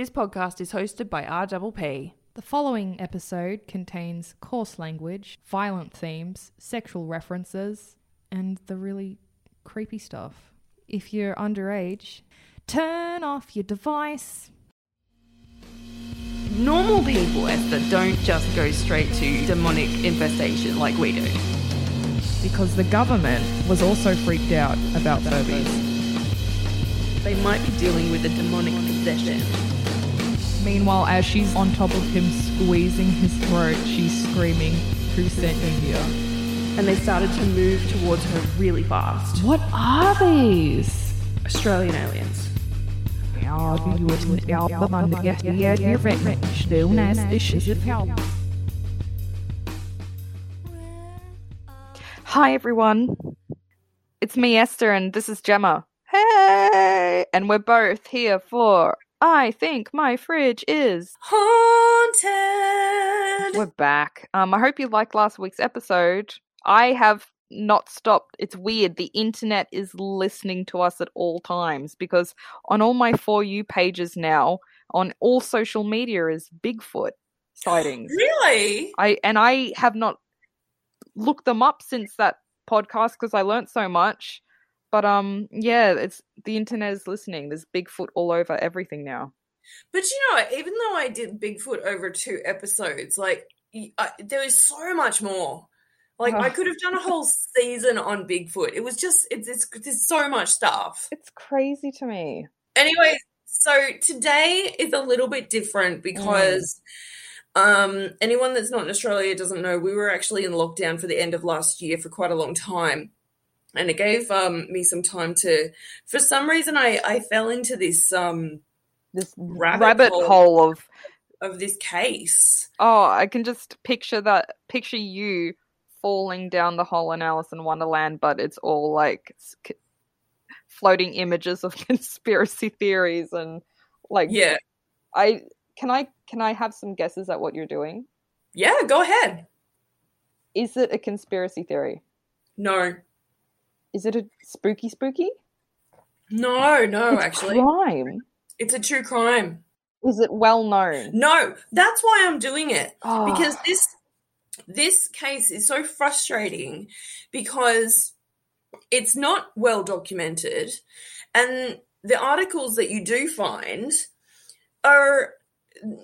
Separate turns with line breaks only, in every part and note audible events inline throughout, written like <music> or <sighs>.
This podcast is hosted by RPP.
The following episode contains coarse language, violent themes, sexual references, and the really creepy stuff. If you're underage, turn off your device.
Normal people, Esther, don't just go straight to demonic infestation like we do.
Because the government was also freaked out about Furbies.
They might be dealing with a demonic possession.
Meanwhile, as she's on top of him squeezing his throat, she's screaming, Who sent you here?
And they started to move towards her really fast.
What are these?
Australian aliens.
Hi everyone. It's me, Esther, and this is Gemma. Hey! And we're both here for I think my fridge is
Haunted!
We're back. Um, I hope you liked last week's episode. I have not stopped. It's weird. The internet is listening to us at all times because on all my For You pages now, on all social media, is Bigfoot <gasps> sightings.
Really?
I and I have not looked them up since that podcast because I learnt so much. But um, yeah, it's the internet is listening. There's Bigfoot all over everything now.
But you know, even though I did Bigfoot over two episodes, like I, there was so much more. Like I could have done a whole season on Bigfoot. It was just it's, it's there's so much stuff.
It's crazy to me.
Anyway, so today is a little bit different because um anyone that's not in Australia doesn't know we were actually in lockdown for the end of last year for quite a long time. And it gave um me some time to for some reason I I fell into this um
This
Rabbit
rabbit,
hole.
hole of
of this case.
oh, I can just picture that. Picture you falling down the hole in Alice in Wonderland, but it's all like floating images of <laughs> conspiracy theories and like
Yeah.
I can I can I have some guesses at what you're doing?
Yeah, go ahead.
Is it a conspiracy theory?
No.
Is it a spooky spooky?
No, no,
it's
actually.
crime.
It's a true crime.
Is it well known?
No, that's why I'm doing it.
Oh,
Because this this case is so frustrating because it's not well documented and the articles that you do find are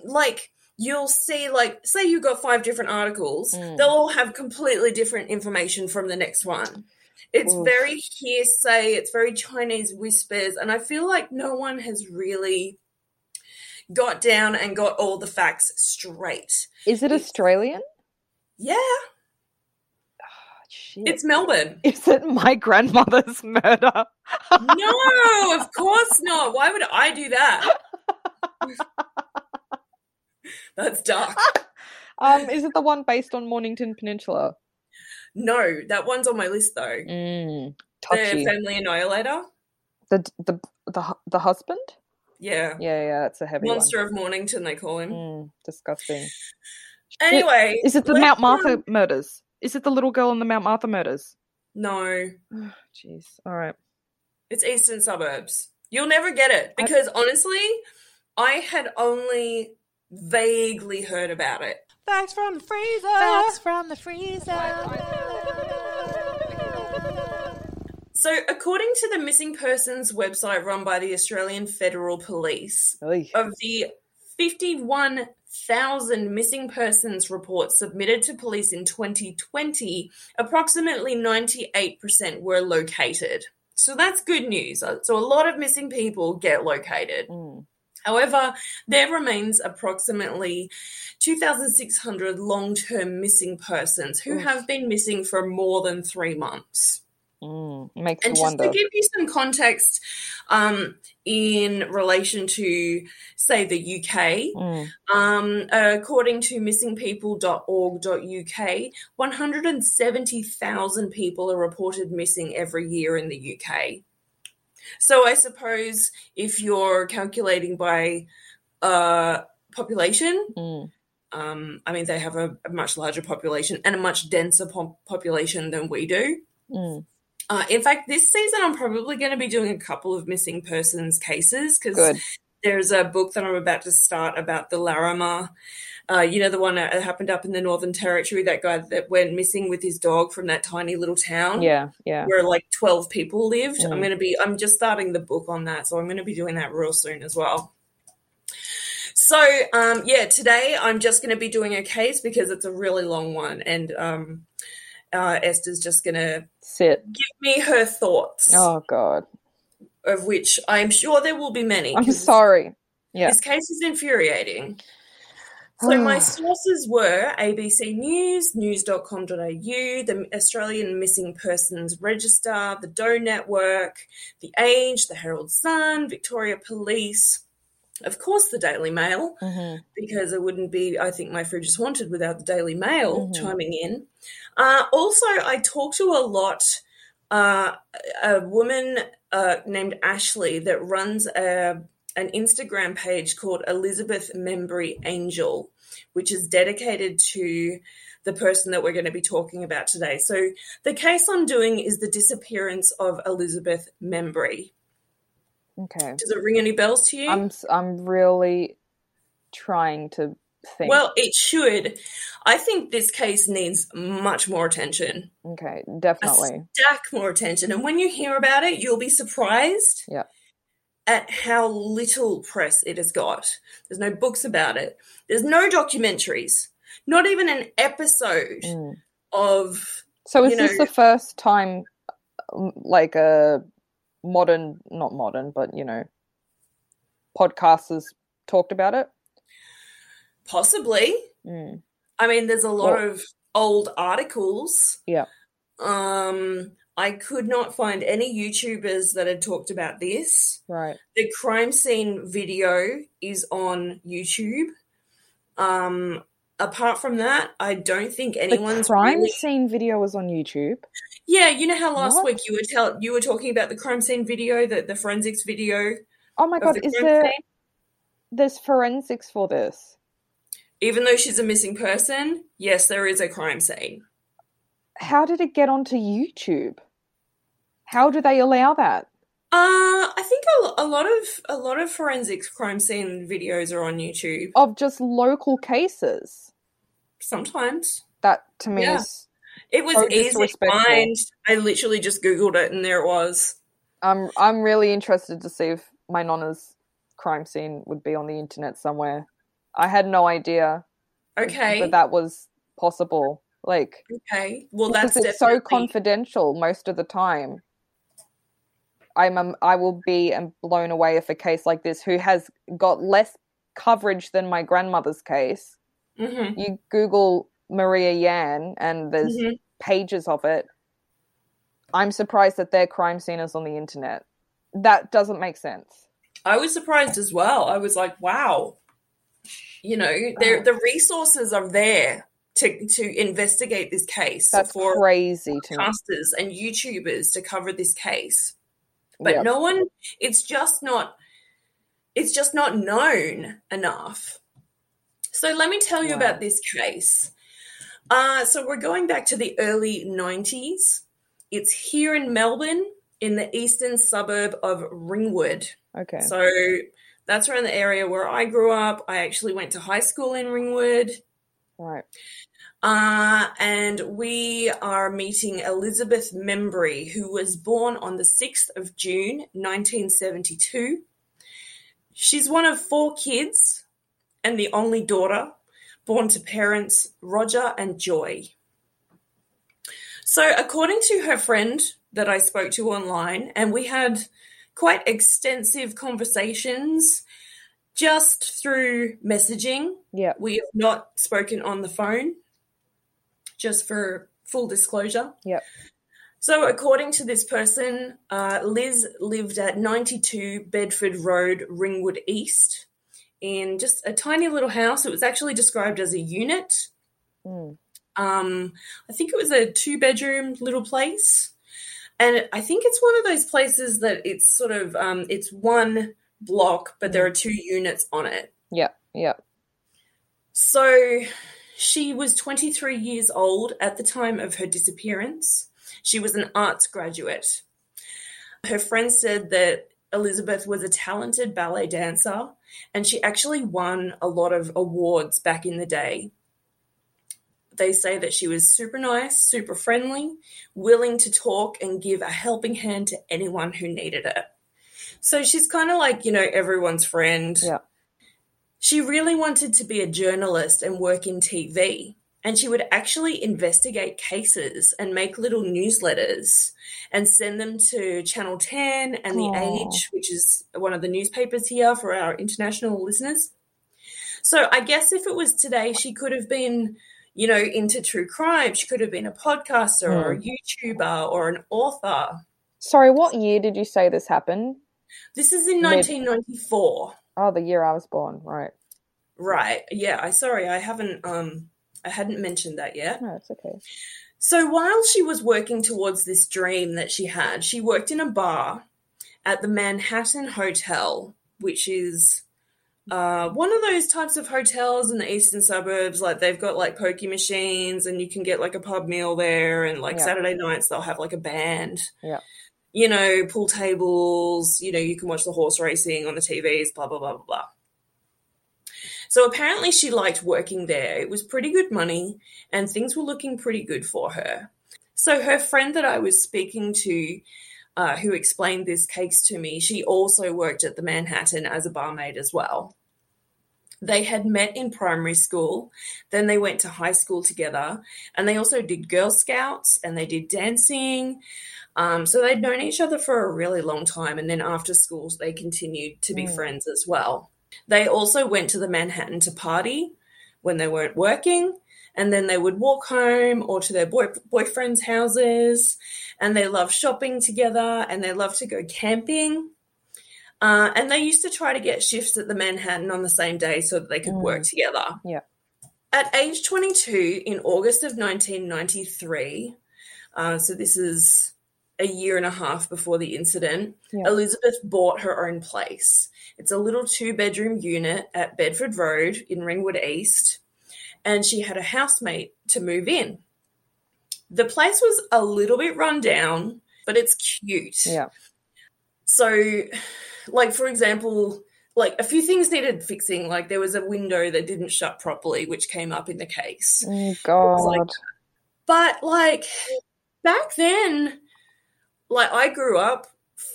like you'll see like say you've got five different articles
Mm.
they'll all have completely different information from the next one it's
Oof.
very hearsay it's very chinese whispers and i feel like no one has really got down and got all the facts straight
is it Australian?
yeah
Oh, shit.
it's melbourne
Is it my grandmother's murder?
no of course not why would i do that <laughs> that's dark <laughs>
Um, is it the one based on Mornington Peninsula?
No that one's on my list though
Mm,
the family annihilator
The the the the husband?
yeah
Yeah, yeah, It's a heavy
monster of mornington they call him.
Mm, disgusting. <sighs>
anyway
Is it the Mount Martha
run-
murders? Is it the little girl in the Mount Martha murders?
no <sighs>
Jeez. All right.
It's eastern suburbs. You'll never get it because honestly, I had only vaguely heard about it.
Facts from the freezer!
Facts from the freezer.
So, according to the missing persons website run by the Australian Federal Police,
Oy.
of the 51,000 missing persons reports submitted to police in 2020, approximately 98% were located. So that's good news. Uh, So a lot of missing people get located.
Mm.
However, there remains approximately 2,600 long term missing persons who
Oof.
have been missing for more than three months.
Mm. Makes
And just to give you some context um, in relation to, say, the UK,
Mm.
um, according to missingpeople.org.uk, 170,000 people are reported missing every year in the UK. So I suppose if you're calculating by uh, population,
Mm.
um, I mean, they have a, a much larger population and a much denser po- population than we do. Uh, in fact, this season I'm probably going to be doing a couple of missing persons cases because there's a book that I'm about to start about the Larrimah. Uh, you know the one that happened up in the Northern Territory. That guy that went missing with his dog from that tiny little town.
Yeah, yeah.
where like 12 people lived. I'm
Mm.
going to be, I'm just starting the book on that. So I'm going to be doing that real soon as well. So, um, yeah, today I'm just going to be doing a case because it's a really long one. And um, uh, Esther's just going to
Sit.
give me her thoughts,
Oh God.
of which I'm sure there will be many.
I'm sorry. Yeah.
This case is infuriating. So <sighs> my sources were ABC News, news.com.au, the Australian Missing Persons Register, the Doe Network, The Age, the Herald Sun, Victoria Police, of course the Daily Mail,
Mhm.
because it wouldn't be, I think, My Fridge is Haunted without the Daily Mail
Mhm.
chiming in. Uh, also, I talk to a lot, uh, a woman uh, named Ashley that runs a, an Instagram page called Elizabeth Membrey Angel, which is dedicated to the person that we're going to be talking about today. So, the case I'm doing is the disappearance of Elizabeth Membrey.
Okay.
Does it ring any bells to you?
I'm I'm really trying to think.
Well, it should. I think this case needs much more attention.
okay,
A
definitely.
stack more attention. And when you hear about it, you'll be surprised
Yeah.
at how little press it has got. There's no books about it. There's no documentaries. Not even an episode
Mm.
of
So is
you
this the first time, like a modern, not modern, but you know, podcasters talked about it?
possibly.
Mm.
I mean, there's a lot
Well-
of old articles.
Yeah.
Um, I could not find any YouTubers that had talked about this.
Right.
The crime scene video is on YouTube. Um, apart from that, I don't think
The
anyone's
crime
really.
scene video was on YouTube.
Yeah, you know how last
What?
week you were tell you were talking about the crime scene video, the the forensics video
Oh my god,
the
is there
scene.
there's forensics for this?
Even though she's a missing person, yes, there is a crime scene.
How did it get onto YouTube? How do they allow that?
Uh, I think a, a lot of a lot of forensics crime scene videos are on YouTube.
Of just local cases?
Sometimes
That to me
Yeah.
is
it was
So
easy to find. I literally just googled it and there it was.
I'm I'm really interested to see if my nonna's crime scene would be on the internet somewhere. I had no idea
Okay,
that that was possible. Like
okay. Well, that's
it's so confidential most of the time. I'm um, I will be um, blown away if a case like this, who has got less coverage than my grandmother's case,
Mhm,
you Google Maria Yan and there's
mhm.
pages of it. I'm surprised that their crime scene is on the internet. That doesn't make sense.
I was surprised as well. I was like, wow. You know,
Oh.
the resources are there to to investigate this case
That's
for
crazy to
podcasters and YouTubers to cover this case. But no one it's just not it's just not known enough. So let me tell you
Wow.
about this case. Uh, so we're going back to the early 90s. It's here in Melbourne in the eastern suburb of Ringwood.
Okay.
So that's around the area where I grew up. I actually went to high school in Ringwood.
right.
Uh, and we are meeting Elizabeth Membrey, who was born on the 6th of June, 1972. She's one of four kids and the only daughter born to parents Roger and Joy. So, according to her friend that I spoke to online, and we had quite extensive conversations just through messaging,
Yeah.
we have not spoken on the phone, just for full disclosure.
Yep.
So, according to this person, uh, Liz lived at 92 Bedford Road, Ringwood East, in just a tiny little house. It was actually described as a unit.
Mm.
Um, I think it was a two bedroom little place. And I think it's one of those places that it's sort of um, it's one block, but there are two units on it.
Yeah. Yeah.
So she was 23 years old at the time of her disappearance. She was an arts graduate. Her friends said that Elizabeth was a talented ballet dancer and she actually won a lot of awards back in the day. They say that she was super nice, super friendly, willing to talk and give a helping hand to anyone who needed it. So she's kind of like, you know, everyone's friend.
Yeah.
She really wanted to be a journalist and work in TV. And she would actually investigate cases and make little newsletters and send them to Channel 10 and The
Aw.
Age, which is one of the newspapers here for our international listeners. So I guess if it was today, she could have been, you know, into true crime. She could have been a podcaster or a hmm. YouTuber or an author.
Sorry, what year did you say this happened?
This is in
Mid-
1994.
Oh, the year I was born. Right.
Right. Yeah, I sorry, I haven't um I hadn't mentioned that yet.
No, it's okay.
So while she was working towards this dream that she had, she worked in a bar at the Manhattan Hotel, which is uh, one of those types of hotels in the eastern suburbs. Like they've got like pokey machines, and you can get like a pub meal there. And like
Yeah.
Saturday nights, they'll have like a band.
Yeah.
You know, pool tables. You know, you can watch the horse racing on the TVs. Blah blah blah blah blah. So apparently, she liked working there. It was pretty good money, and things were looking pretty good for her. So her friend that I was speaking to, uh, who explained this case to me, she also worked at the Manhattan as a barmaid as well. They had met in primary school, then they went to high school together, and they also did Girl Scouts and they did dancing. Um, so they'd known each other for a really long time, and then after school, they continued to be
Mm.
friends as well. They also went to the Manhattan to party when they weren't working, and then they would walk home or to their boy, boyfriends' houses, and they loved shopping together and they loved to go camping. Uh, and they used to try to get shifts at the Manhattan on the same day so that they could
Mm.
work together.
Yeah.
At age 22, in August of 1993, uh, so this is a year and a half before the incident,
Yeah.
Elizabeth bought her own place. It's a little two bedroom unit at Bedford Road in Ringwood East, and she had a housemate to move in. The place was a little bit run down, but it's cute.
Yeah.
So, like, for example, like a few things needed fixing. Like, there was a window that didn't shut properly, which came up in the case.
Oh, God.
like- But like back then, like I grew up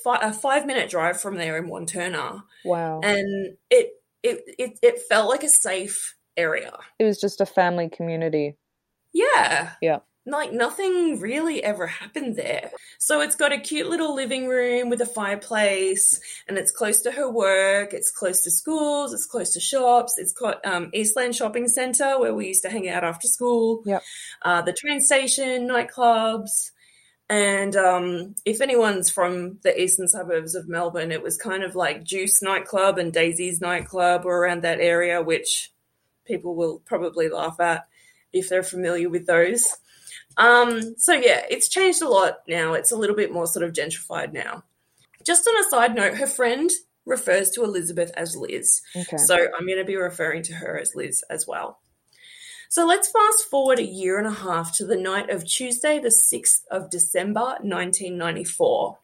fi- a five minute drive from there in Wantirna,
wow.
and it it it, it felt like a safe area.
It was just a family community.
Yeah.
Yeah.
Like nothing really ever happened there. So it's got a cute little living room with a fireplace and it's close to her work, it's close to schools, it's close to shops, it's got um, Eastland Shopping Centre where we used to hang out after school,
Yep.
uh, the train station, nightclubs. And um, if anyone's from the eastern suburbs of Melbourne, it was kind of like Juice nightclub and Daisy's nightclub were around that area, which people will probably laugh at if they're familiar with those. Um, so yeah, it's changed a lot now. It's a little bit more sort of gentrified now. Just on a side note, her friend refers to Elizabeth as Liz.
Okay.
So I'm going to be referring to her as Liz as well. So let's fast forward a year and a half to the night of Tuesday, the 6th of December, 1994.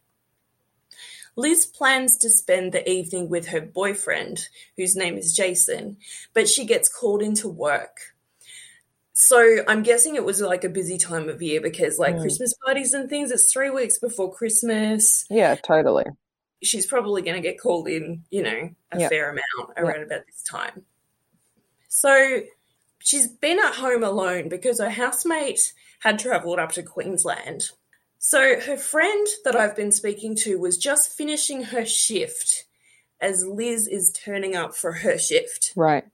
Liz plans to spend the evening with her boyfriend, whose name is Jason, but she gets called into work. So I'm guessing it was like a busy time of year because, like,
Mm.
Christmas parties and things, it's three weeks before Christmas
yeah, totally.
she's probably going to get called in, you know, a
Yeah.
fair amount around about this time. So she's been at home alone because her housemate had travelled up to Queensland. So her friend that I've been speaking to was just finishing her shift as Liz is turning up for her shift.
Right.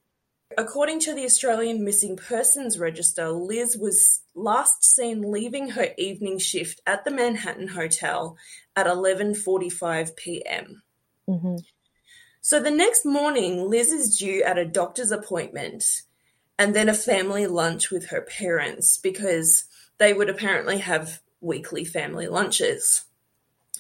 According to the Australian Missing Persons Register, Liz was last seen leaving her evening shift at the Manhattan Hotel at 11:45 p.m.
hmm
So the next morning, Liz is due at a doctor's appointment and then a family lunch with her parents because they would apparently have weekly family lunches.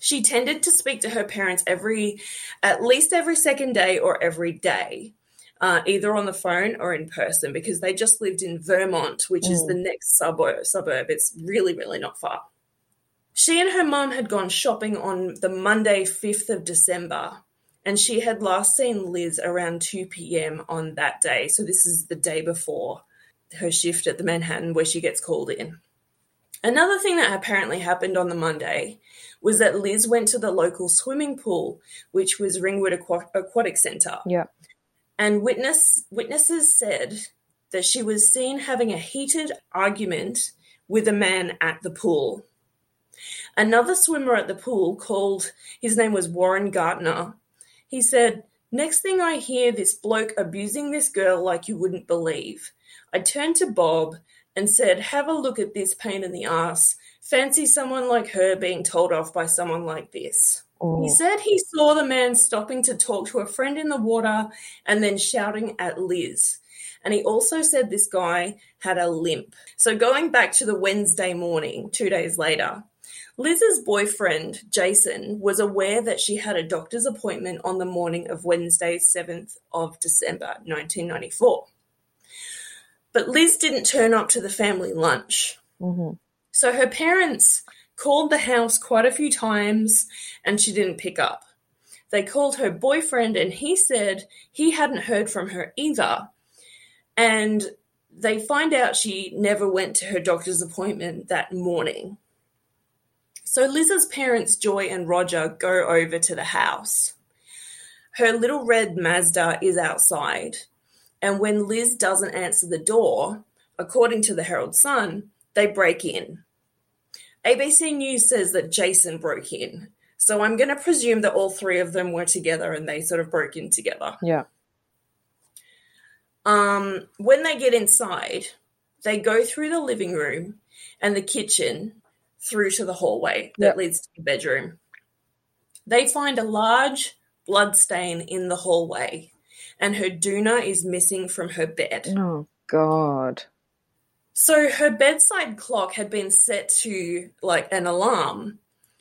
She tended to speak to her parents every, at least every second day or every day, uh, either on the phone or in person because they just lived in Vermont, which is
Mm.
the next suburb. Suburb. It's really, really not far. She and her mum had gone shopping on the Monday, 5th of December, and she had last seen Liz around 2 p.m. on that day. So this is the day before her shift at the Manhattan where she gets called in. Another thing that apparently happened on the Monday was that Liz went to the local swimming pool, which was Ringwood Aqua- Aquatic Centre.
Yeah.
And witness witnesses said that she was seen having a heated argument with a man at the pool. Another swimmer at the pool called his name was Warren Gardner. He said, Next thing I hear this bloke abusing this girl like you wouldn't believe. I turned to Bob and said, Have a look at this pain in the ass. Fancy someone like her being told off by someone like this. Oh. He said he saw the man stopping to talk to a friend in the water and then shouting at Liz. And he also said this guy had a limp. So, going back to the Wednesday morning, two days later, Liz's boyfriend, Jason, was aware that she had a doctor's appointment on the morning of Wednesday, 7th of December, 1994. But Liz didn't turn up to the family lunch.
Mhm.
So her parents called the house quite a few times and she didn't pick up. They called her boyfriend and he said he hadn't heard from her either. And they find out she never went to her doctor's appointment that morning. So Liz's parents, Joy and Roger, go over to the house. Her little red Mazda is outside. And when Liz doesn't answer the door, according to the Herald Sun, they break in. ABC News says that Jason broke in. So I'm going to presume that all three of them were together and they sort of broke in together.
Yeah.
Um, when they get inside, they go through the living room and the kitchen through to the hallway that
Yep.
leads to the bedroom. They find a large blood stain in the hallway, and her doona is missing from her bed.
Oh God.
So her bedside clock had been set to like an alarm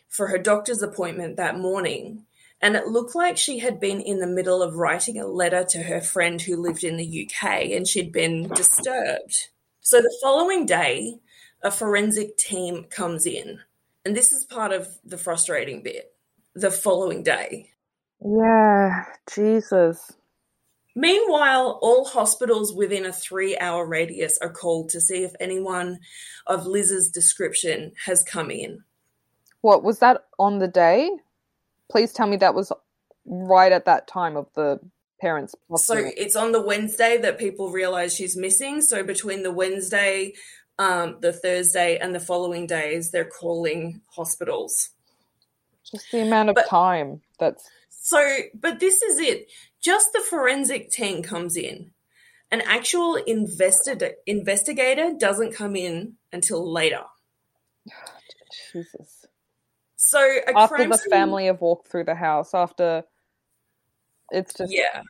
for her doctor's appointment that morning. And it looked like she had been in the middle of writing a letter to her friend who lived in the UK and she'd been disturbed. So the following day, a forensic team comes in. And this is part of the frustrating bit. The following day.
Yeah. Jesus.
Meanwhile, all hospitals within a three hour radius are called to see if anyone of Liz's description has come in.
What was that on the day? Please tell me that was right at that time of the parents'
So it's on the Wednesday that people realize she's missing. So between the Wednesday, um, the Thursday, and the following days, they're calling hospitals.
Just the amount of
But-
time that's
So, but this is it. Just the forensic team comes in. An actual investi- investigator doesn't come in until later.
Jesus.
So a
After the family have walked through the house, after it's just
yeah.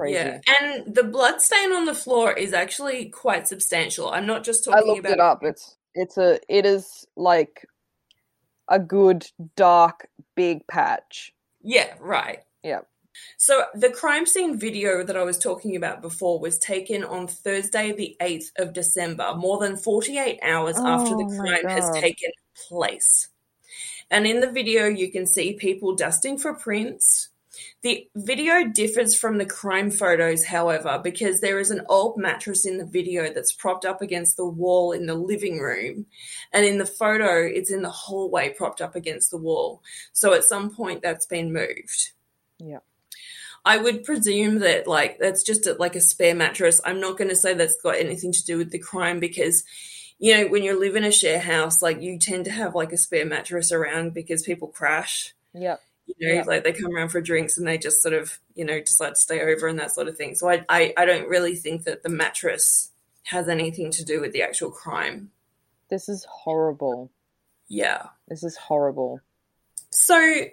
Crazy.
Yeah, and the blood stain on the floor is actually quite substantial. I'm not just
I
talking
looked
about
it up. It's it's a it is like a good dark big patch.
Yeah, right.
Yeah.
So the crime scene video that I was talking about before was taken on Thursday, the 8th of December, more than 48 hours after the
Oh
crime has taken place. And in the video, you can see people dusting for prints. The video differs from the crime photos, however, because there is an old mattress in the video that's propped up against the wall in the living room. And in the photo, it's in the hallway propped up against the wall. So at some point, that's been moved.
Yeah.
I would presume that like that's just a, like a spare mattress. I'm not going to say that's got anything to do with the crime because you know when you live in a share house like you tend to have like a spare mattress around because people crash.
Yep.
You know, like they come around for drinks and they just sort of you know decide to stay over and that sort of thing. So I I, I don't really think that the mattress has anything to do with the actual crime.
This is horrible.
Yeah.
This is horrible.
So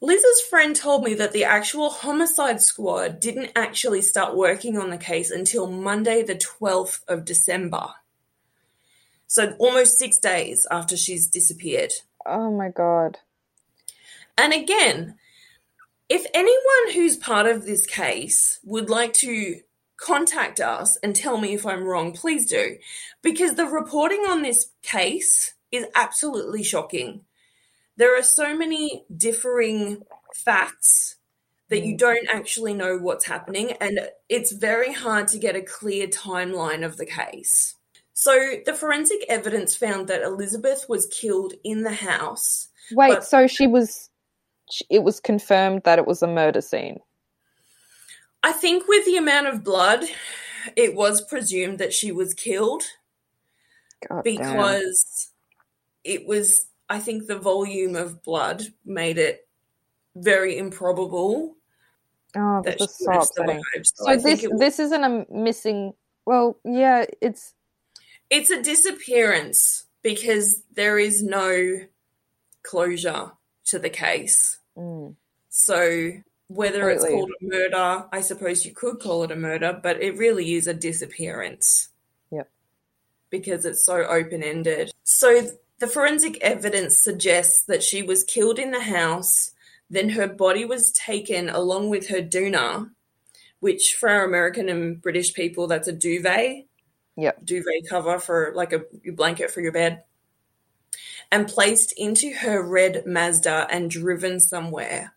Liz's friend told me that the actual homicide squad didn't actually start working on the case until Monday, the 12th of December. So almost six days after she's disappeared.
Oh my god.
And again, if anyone who's part of this case would like to contact us and tell me if I'm wrong, please do. Because the reporting on this case is absolutely shocking. there are so many differing facts that you mm. don't actually know what's happening, and it's very hard to get a clear timeline of the case. So, the forensic evidence found that Elizabeth was killed in the house.
Wait,
But-
so she was. It was confirmed that it was a murder scene.
I think with the amount of blood, it was presumed that she was killed
God damn.
because it was, I think the volume of blood made it very improbable
Oh,
that
this so upsetting.
So,
So this
was-
this isn't a missing. Well, yeah, it's
it's a disappearance because there is no closure to the case.
mm,
So whether it's called a murder, I suppose you could call it a murder, but it really is a disappearance.
Yep.
Because it's so open ended. So the forensic evidence suggests that she was killed in the house, then her body was taken along with her doona, which for our American and British people, that's a duvet.
Yep.
Duvet cover for like a blanket for your bed. And placed into her red Mazda and driven somewhere.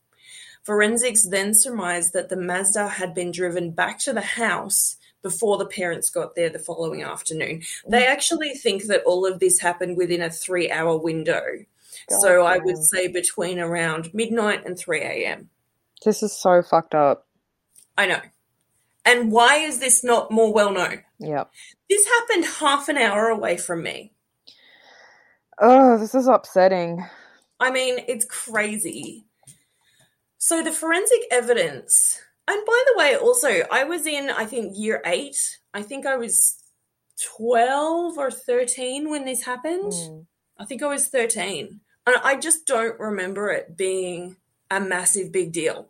Forensics then surmised that the Mazda had been driven back to the house before the parents got there the following afternoon. They mm. actually think that all of this happened within a three hour window. so I would say between around midnight and 3 a.m.
this is so fucked up.
I know. And why is this not more well known?
Yep.
This happened half an hour away from me.
Oh, this is upsetting.
I mean, it's crazy. So the forensic evidence, and by the way, also, I was in, I think, year eight. I think I was 12 or 13 when this happened.
Mm.
I think I was 13. And I just don't remember it being a massive big deal.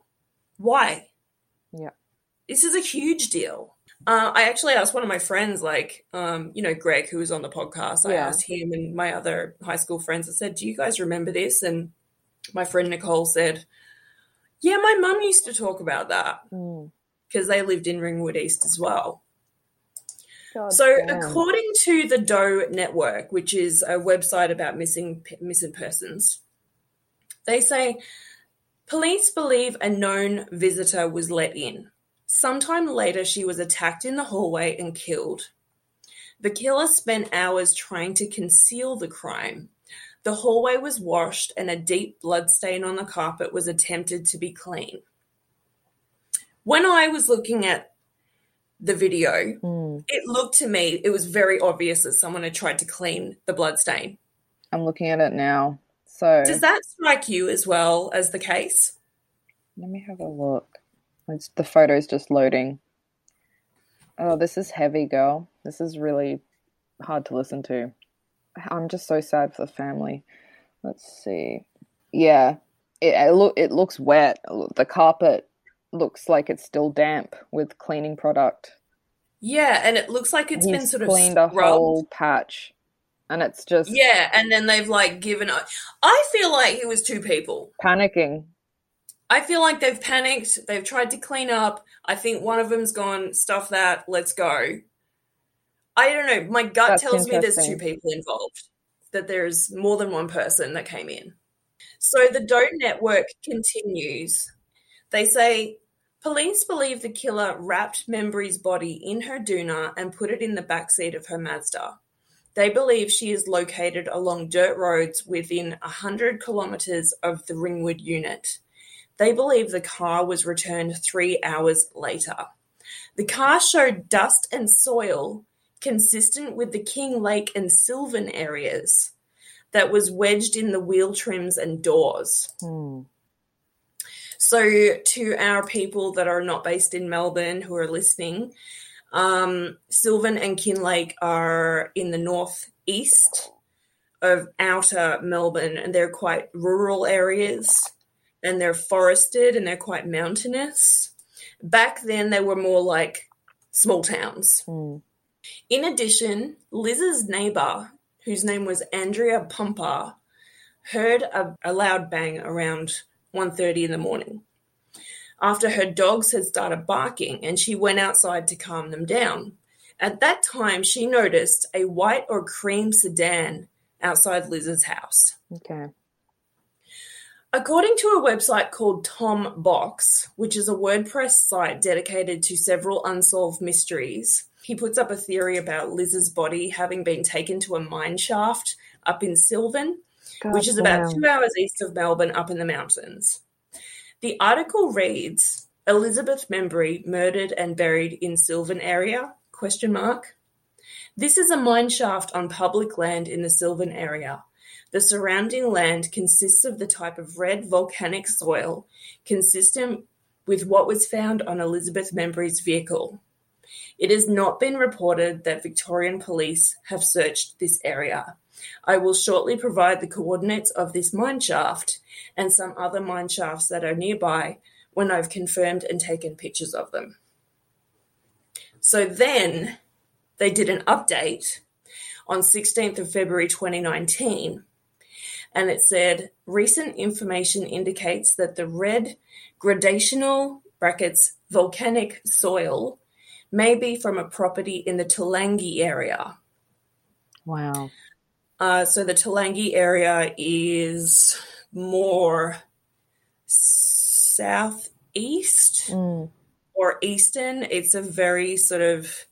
Why?
Yeah.
This is a huge deal. Uh, I actually asked one of my friends, like, um, you know, Greg, who was on the podcast. I
Yeah.
asked him and my other high school friends. I said, "Do you guys remember this?" And my friend Nicole said, "Yeah, my mum used to talk about that
Mm.
because they lived in Ringwood East as well."
God
So,
damn.
according to the Doe Network, which is a website about missing missing persons, they say police believe a known visitor was let in. Sometime later, she was attacked in the hallway and killed. The killer spent hours trying to conceal the crime. The hallway was washed, and a deep blood stain on the carpet was attempted to be clean. When I was looking at the video,
Mm.
it looked to me, it was very obvious that someone had tried to clean the blood stain.
I'm looking at it now. So
Does that strike you as well as the case?
let me have a look. It's, the photo's just loading. Oh, this is heavy, girl. This is really hard to listen to. I'm just so sad for the family. Let's see. Yeah, it, it look it looks wet. The carpet looks like it's still damp with cleaning product.
Yeah, and it looks like it's been
He's
sort of
cleaned a whole patch, and it's just
Yeah, and then they've like given. I feel like it was two people.
panicking.
I feel like they've panicked. They've tried to clean up. I think one of them's gone, stuff that, let's go. I don't know. My gut
That's
tells me there's two people involved, that there's more than one person that came in. So the Doe Network continues. They say police believe the killer wrapped Membrey's body in her doona and put it in the backseat of her Mazda. They believe she is located along dirt roads within 100 kilometres of the Ringwood unit. They believe the car was returned three hours later. The car showed dust and soil consistent with the Kinglake and Sylvan areas that was wedged in the wheel trims and doors.
Hmm.
So, to our people that are not based in Melbourne who are listening, um, Sylvan and Kinglake are in the northeast of outer Melbourne, and they're quite rural areas, and they're forested and they're quite mountainous. Back then, they were more like small towns.
Hmm.
In addition, Liz's neighbour, whose name was Andrea Pumper, heard a, a loud bang around 1.30 in the morning after her dogs had started barking and she went outside to calm them down. At that time, she noticed a white or cream sedan outside Liz's house.
Okay.
According to a website called Tom Box, which is a WordPress site dedicated to several unsolved mysteries, he puts up a theory about Liz's body having been taken to a mine shaft up in Sylvan, which is about two hours east of Melbourne up in the mountains. The article reads Elizabeth Membrey murdered and buried in Sylvan area? Question mark. This is a mine shaft on public land in the Sylvan area. The surrounding land consists of the type of red volcanic soil consistent with what was found on Elizabeth Membrey's vehicle. It has not been reported that Victorian police have searched this area. I will shortly provide the coordinates of this mine shaft and some other mine shafts that are nearby when I've confirmed and taken pictures of them. So then they did an update on 16th of February 2019 and it said recent information indicates that the red gradational brackets volcanic soil may be from a property in the Toolangi area.
Wow.
Uh, so the Toolangi area is more southeast
Mm.
or eastern. It's a very sort of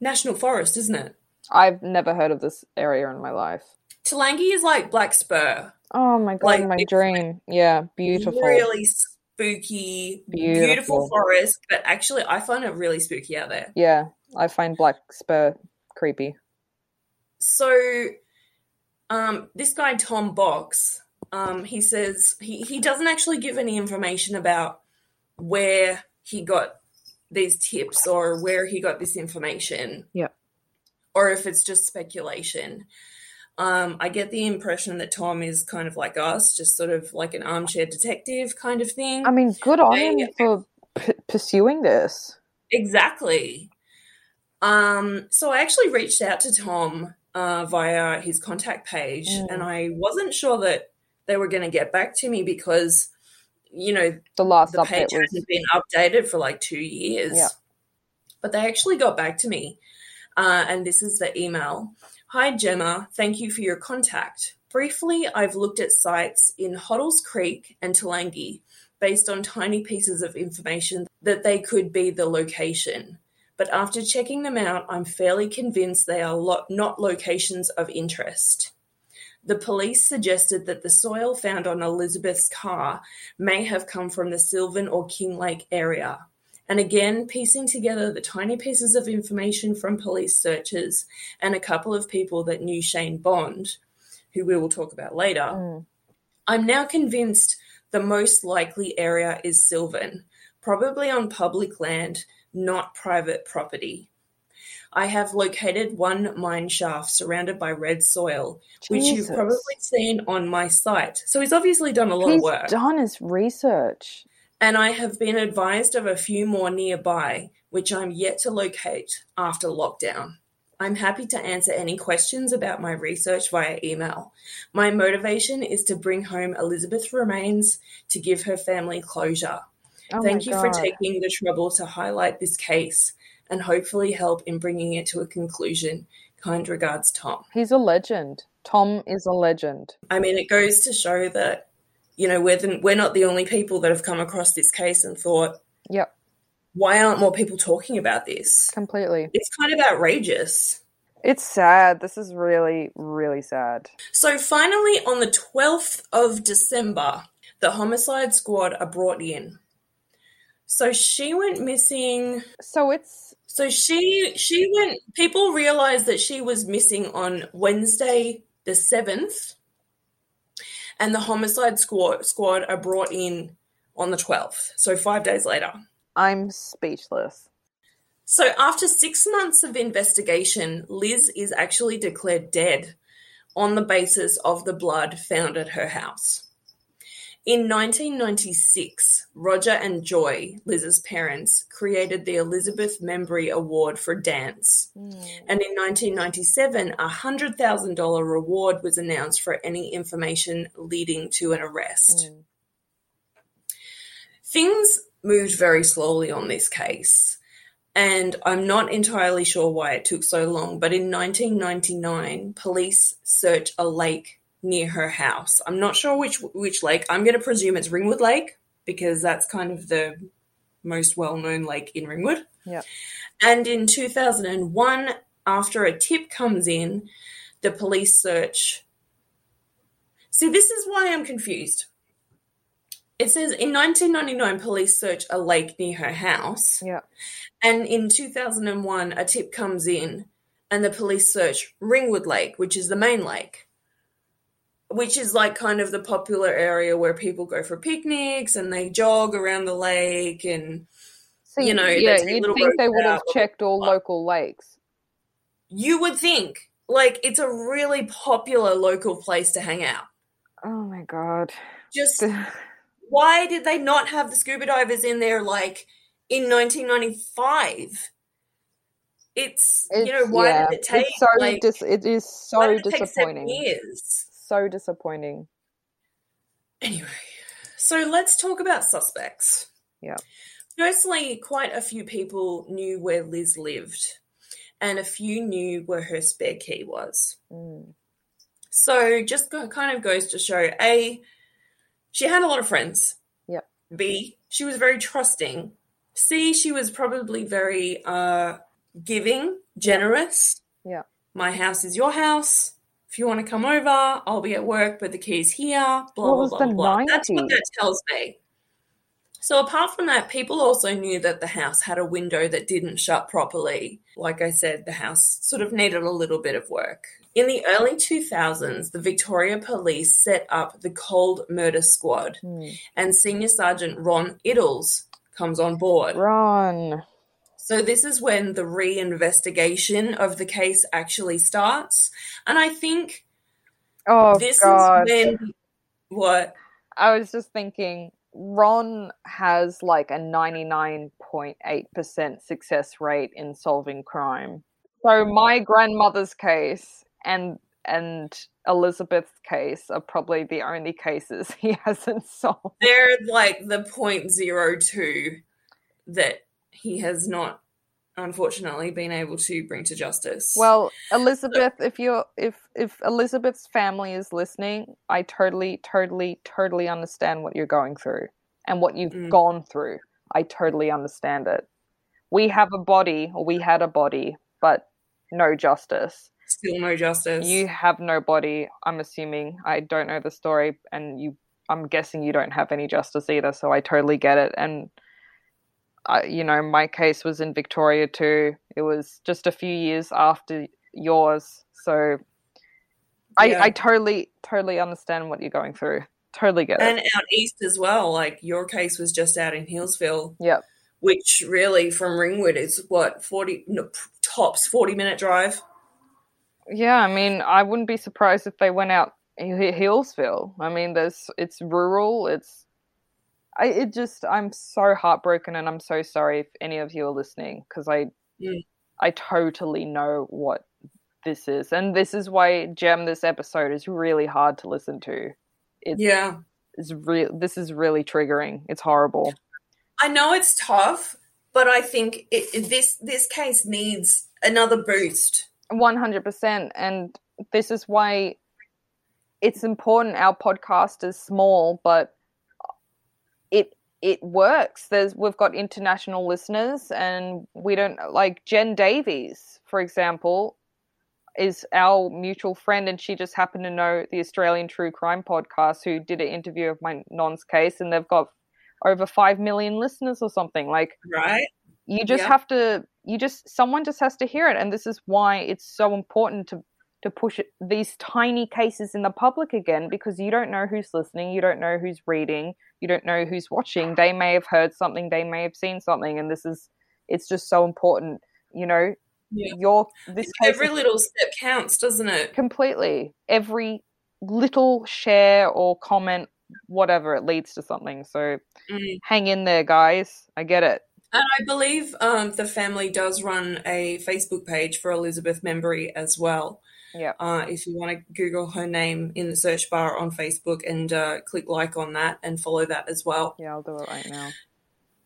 national forest, isn't it?
I've never heard of this area in my life.
Toolangi is like Black Spur.
Oh my god,
Like,
my dream. Yeah, beautiful.
Really spooky, beautiful.
Beautiful.
forest. But actually, I find it really spooky out there.
Yeah, I find Black Spur creepy.
So, um, this guy Tom Box, um, he says he he doesn't actually give any information about where he got these tips or where he got this information.
Yep.
Or if it's just speculation. Um, I get the impression that Tom is kind of like us, just sort of like an armchair detective kind of thing.
I mean, good on him
yeah.
for p- pursuing this.
Exactly. Um, so I actually reached out to Tom uh, via his contact page,
Mm.
and I wasn't sure that they were going to get back to me because, you know,
The last
the page
was
hasn't been updated for like two years.
Yeah.
But they actually got back to me, uh, and this is the email. Hi, Gemma. Thank you for your contact. Briefly, I've looked at sites in Hoddles Creek and Toolangi based on tiny pieces of information that they could be the location. But after checking them out, I'm fairly convinced they are lo- not locations of interest. The police suggested that the soil found on Elizabeth's car may have come from the Sylvan or Kinglake area. And again, piecing together the tiny pieces of information from police searches and a couple of people that knew Shane Bond, who we will talk about later,
Mm.
I'm now convinced the most likely area is Sylvan, probably on public land, not private property. I have located one mine shaft surrounded by red soil, which you've probably seen on my site. So he's obviously done a lot
He's
of work.
done his research.
And I have been advised of a few more nearby, which I'm yet to locate after lockdown. I'm happy to answer any questions about my research via email. My motivation is to bring home Elizabeth's remains to give her family closure.
Oh
Thank you for taking the trouble to highlight this case and hopefully help in bringing it to a conclusion. Kind regards, Tom.
He's a legend. Tom is a legend.
I mean, it goes to show that, you know, we're, the, we're not the only people that have come across this case and thought,
Yep,
why aren't more people talking about this?
completely.
It's kind of outrageous.
It's sad. This is really, really sad.
So finally, on the 12th of December, the homicide squad are brought in. So she went missing.
So it's
So she she went. People realized that she was missing on Wednesday the seventh, and the homicide squad squad are brought in on the twelfth. So five days later.
I'm speechless.
So, after six months of investigation, Liz is actually declared dead on the basis of the blood found at her house. In 1996, Roger and Joy, Liz's parents, created the Elizabeth Membrey Award for Dance. And in 1997, a $100,000 reward was announced for any information leading to an arrest.
Mm.
Things moved very slowly on this case, and I'm not entirely sure why it took so long. But in 1999, police search a lake near her house. I'm not sure which which lake. I'm going to presume it's Ringwood Lake because that's kind of the most well-known lake in Ringwood.
Yeah.
And in 2001, after a tip comes in, the police search. See, this is why I'm confused. It says in 1999, police search a lake near her house.
Yeah.
And in 2001, a tip comes in and the police search Ringwood Lake, which is the main lake, which is like kind of the popular area where people go for picnics and they jog around the lake. And
So,
You know, they
yeah, you'd think they would have checked all local lakes.
you would think like it's a really popular local place to hang out.
Oh my god.
Just <laughs> why did they not have the scuba divers in there like in 1995? It's, you know
It's-
why
yeah,
did it take
It's so
like
dis- it is so
why did take seven
disappointing.
years?
So disappointing.
Anyway, so let's talk about suspects.
Yeah.
Firstly, quite a few people knew where Liz lived, and a few knew where her spare key was.
Mm.
So just kind of goes to show A, she had a lot of friends.
Yeah.
B, she was very trusting. C, she was probably very uh, giving, generous.
Yeah.
My house is your house. If you want to come over, I'll be at work, but the key's here. Blah,
What
blah,
was
blah,
the
blah. That's what that tells me. So apart from that, people also knew that the house had a window that didn't shut properly. Like I said, the house sort of needed a little bit of work. In the early 2000s, the Victoria Police set up the Cold Murder Squad,
Hmm.
and Senior Sergeant Ron Iddles comes on board.
Run.
So this is when the reinvestigation of the case actually starts, and I think
Oh
this
god.
is when what
I was just thinking Ron has like a 99.8% success rate in solving crime. So my grandmother's case and and Elizabeth's case are probably the only cases <laughs> he hasn't solved.
they're like the point zero two that he has not unfortunately been able to bring to justice.
Well, Elizabeth, if you're if if Elizabeth's family is listening, I totally, totally, totally understand what you're going through and what you've
Mm.
gone through. I totally understand it. We have a body, or we had a body, but no justice.
still no justice.
You have no body. I'm assuming. I don't know the story, and you. I'm guessing you don't have any justice either. So I totally get it. And I, you know, my case was in Victoria too. It was just a few years after yours. So I,
Yeah.
I totally, totally understand what you're going through. Totally get
and
it.
And out east as well. Like your case was just out in Healesville,
Yep.
which really from Ringwood is what forty no, tops forty minute drive.
Yeah, I mean, I wouldn't be surprised if they went out Healesville. I mean, there's it's rural. It's I it just I'm so heartbroken and I'm so sorry if any of you are listening because I
Mm.
I totally know what this is, and this is why Gem this episode is really hard to listen to. It's
Yeah,
is real. This is really triggering. It's horrible.
I know it's tough, but I think it- this this case needs another boost.
One hundred percent, and this is why it's important. Our podcast is small, but it works. There's we've got international listeners, and we don't like Jen Davies, for example, is our mutual friend, and she just happened to know the Australian True Crime podcast, who did an interview of my non's case, and they've got over five million listeners or something. Like
Right?
you just
Yeah.
have to you just someone just has to hear it and this is why it's so important to to push these tiny cases in the public again because you don't know who's listening you don't know who's reading you don't know who's watching they may have heard something they may have seen something and this is it's just so important you know
Yeah.
your this case
Every little step counts, doesn't it?
completely every little share or comment whatever it leads to something so
Mm.
hang in there guys i get it
And I believe um, the family does run a Facebook page for Elizabeth Membrey as well.
Yeah
Uh, if you want to Google her name in the search bar on Facebook and uh, click like on that and follow that as well.
yeah i'll do it right now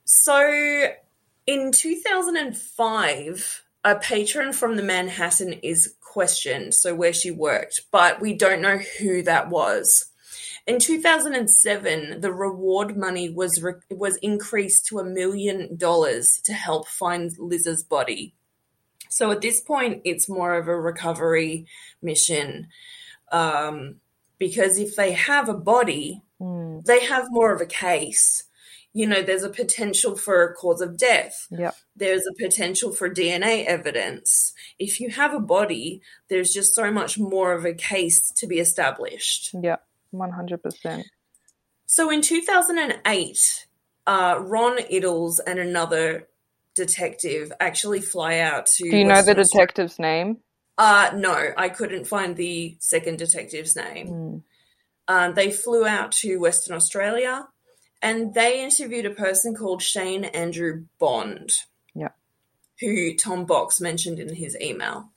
So in 2005, a patron from the Manhattan is questioned, so where she worked, but we don't know who that was. In 2007, the reward money was re- was increased to a million dollars to help find Liz's body. So at this point, it's more of a recovery mission, um, because if they have a body,
Mm.
they have more of a case. You know, there's a potential for a cause of death.
Yep.
There's a potential for DNA evidence. If you have a body, there's just so much more of a case to be established.
Yeah, One hundred percent.
So in 2008, uh, Ron Iddles and another detective actually fly out to.
Do you know the detective's name?
Uh, no, I couldn't find the second detective's name.
Mm.
Um, they flew out to Western Australia and they interviewed a person called Shane Andrew Bond.
Yeah.
Who Tom Box mentioned in his email.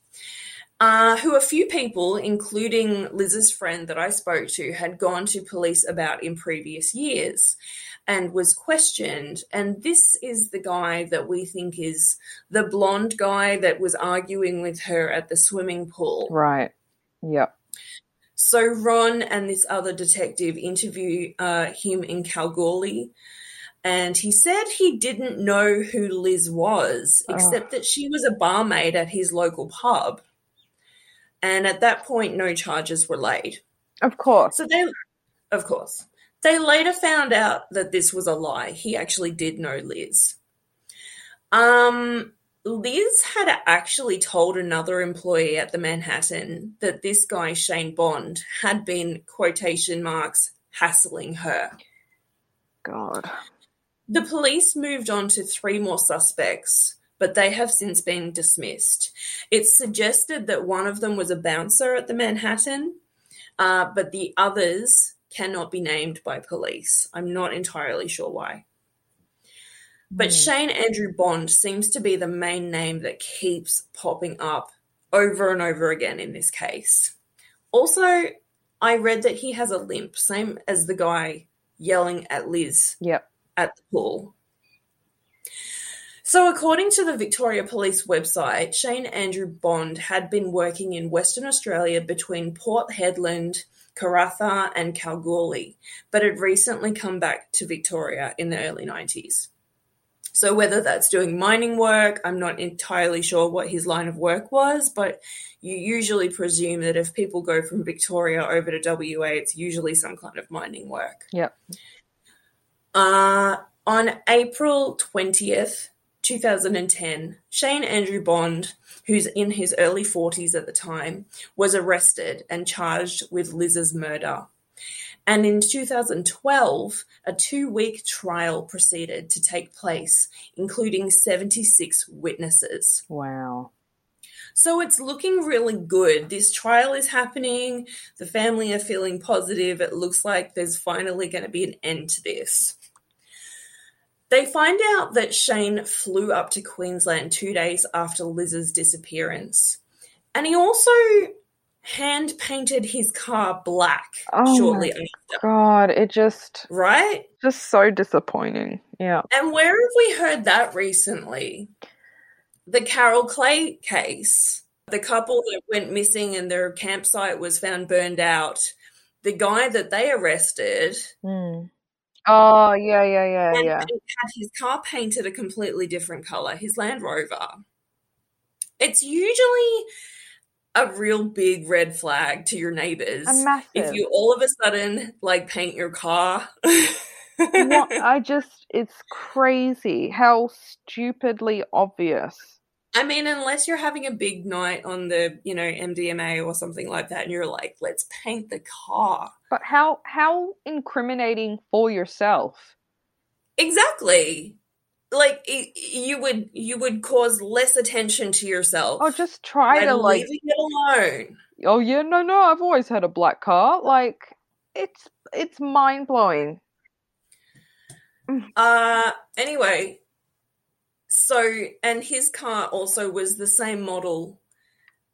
Uh, who a few people, including Liz's friend that I spoke to, had gone to police about in previous years and was questioned. And this is the guy that we think is the blonde guy that was arguing with her at the swimming pool.
Right. Yep.
So Ron and this other detective interview uh, him in Kalgoorlie, and he said he didn't know who Liz was,
Oh.
except that she was a barmaid at his local pub. And at that point, no charges were laid.
Of course.
So they, of course, they later found out that this was a lie. He actually did know Liz. Um, Liz had actually told another employee at the Manhattan that this guy, Shane Bond, had been quotation marks hassling her.
God.
The police moved on to three more suspects, but they have since been dismissed. It's suggested that one of them was a bouncer at the Manhattan, uh, but the others cannot be named by police. I'm not entirely sure why. But
Mm.
Shane Andrew Bond seems to be the main name that keeps popping up over and over again in this case. Also, I read that he has a limp, same as the guy yelling at Liz
Yep.
at the pool. So, according to the Victoria Police website, Shane Andrew Bond had been working in Western Australia between Port Hedland, Karratha, and Kalgoorlie, but had recently come back to Victoria in the early 90s. So, whether that's doing mining work, I'm not entirely sure what his line of work was, but you usually presume that if people go from Victoria over to WA, it's usually some kind of mining work.
Yep.
Uh, on April 20th, 2010, Shane Andrew Bond, who's in his early 40s at the time, was arrested and charged with Liz's murder. And in 2012, a two week trial proceeded to take place, including 76 witnesses.
Wow.
So it's looking really good. This trial is happening. The family are feeling positive. It looks like there's finally going to be an end to this. They find out that Shane flew up to Queensland two days after Liz's disappearance. And he also hand painted his car black
Oh
shortly
my
after.
God. It just
Right?
just so disappointing. Yeah.
And where have we heard that recently? The Carol Clay case. The couple that went missing and their campsite was found burned out. The guy that they arrested
Mm. Oh yeah, yeah, yeah,
and
yeah.
had his car painted a completely different color, his Land Rover. It's usually a real big red flag to your neighbors
massive.
if you all of a sudden like paint your car.
What- <laughs> I just it's crazy how stupidly obvious.
I mean, unless you're having a big night on the, you know, MDMA or something like that, and you're like, let's paint the car.
But how how incriminating for yourself.
Exactly. Like it, you would, you would cause less attention to yourself.
Oh, just try to like
leaving it alone.
oh yeah, no, no, I've always had a black car. Like it's it's mind blowing.
Uh, anyway, so and his car also was the same model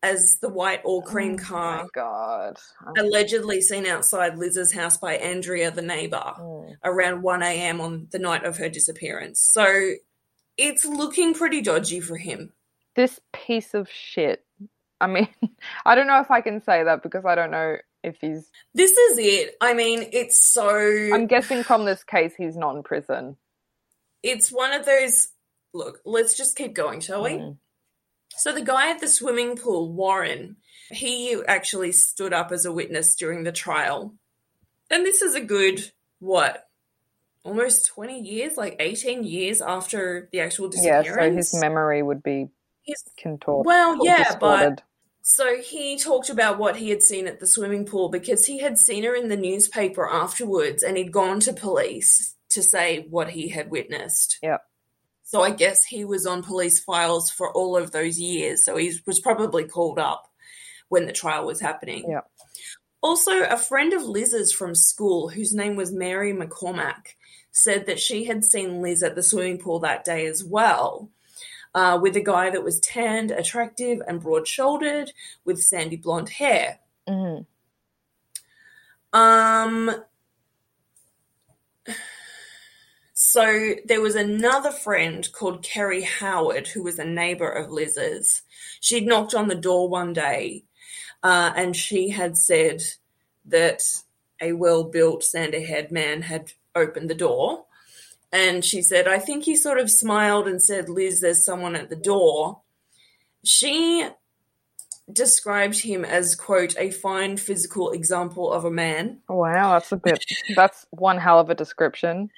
as the white all cream
Oh my
car
god.
allegedly seen outside Liz's house by Andrea, the neighbor.
Mm.
around 1 a.m. on the night of her disappearance. So it's looking pretty dodgy for him.
This piece of shit. I mean, <laughs> I don't know if I can say that because I don't know if he's.
This is it. I mean, it's so.
I'm guessing from this case he's not in prison.
It's one of those. Look, let's just keep going, shall we?
Mm.
So the guy at the swimming pool, Warren, he actually stood up as a witness during the trial. And this is a good, what, almost 20 years, like 18 years after the actual
Yeah,
disappearance.
so his memory would be
His-
contorted.
well, yeah, but so he talked about what he had seen at the swimming pool because he had seen her in the newspaper afterwards and he'd gone to police to say what he had witnessed.
Yep.
So I guess he was on police files for all of those years. So he was probably called up when the trial was happening.
Yep.
Also, a friend of Liz's from school, whose name was Mary McCormack, said that she had seen Liz at the swimming pool that day as well, uh, with a guy that was tanned, attractive, and broad shouldered with sandy blonde hair.
Mhm.
Um, so there was another friend called Kerry Howard who was a neighbor of Liz's. She'd knocked on the door one day uh, and she had said that a well built, sander haired man had opened the door. And she said, I think he sort of smiled and said, Liz, there's someone at the door. She described him as, quote, a fine physical example of a man.
Wow, that's a bit. That's one hell of a description.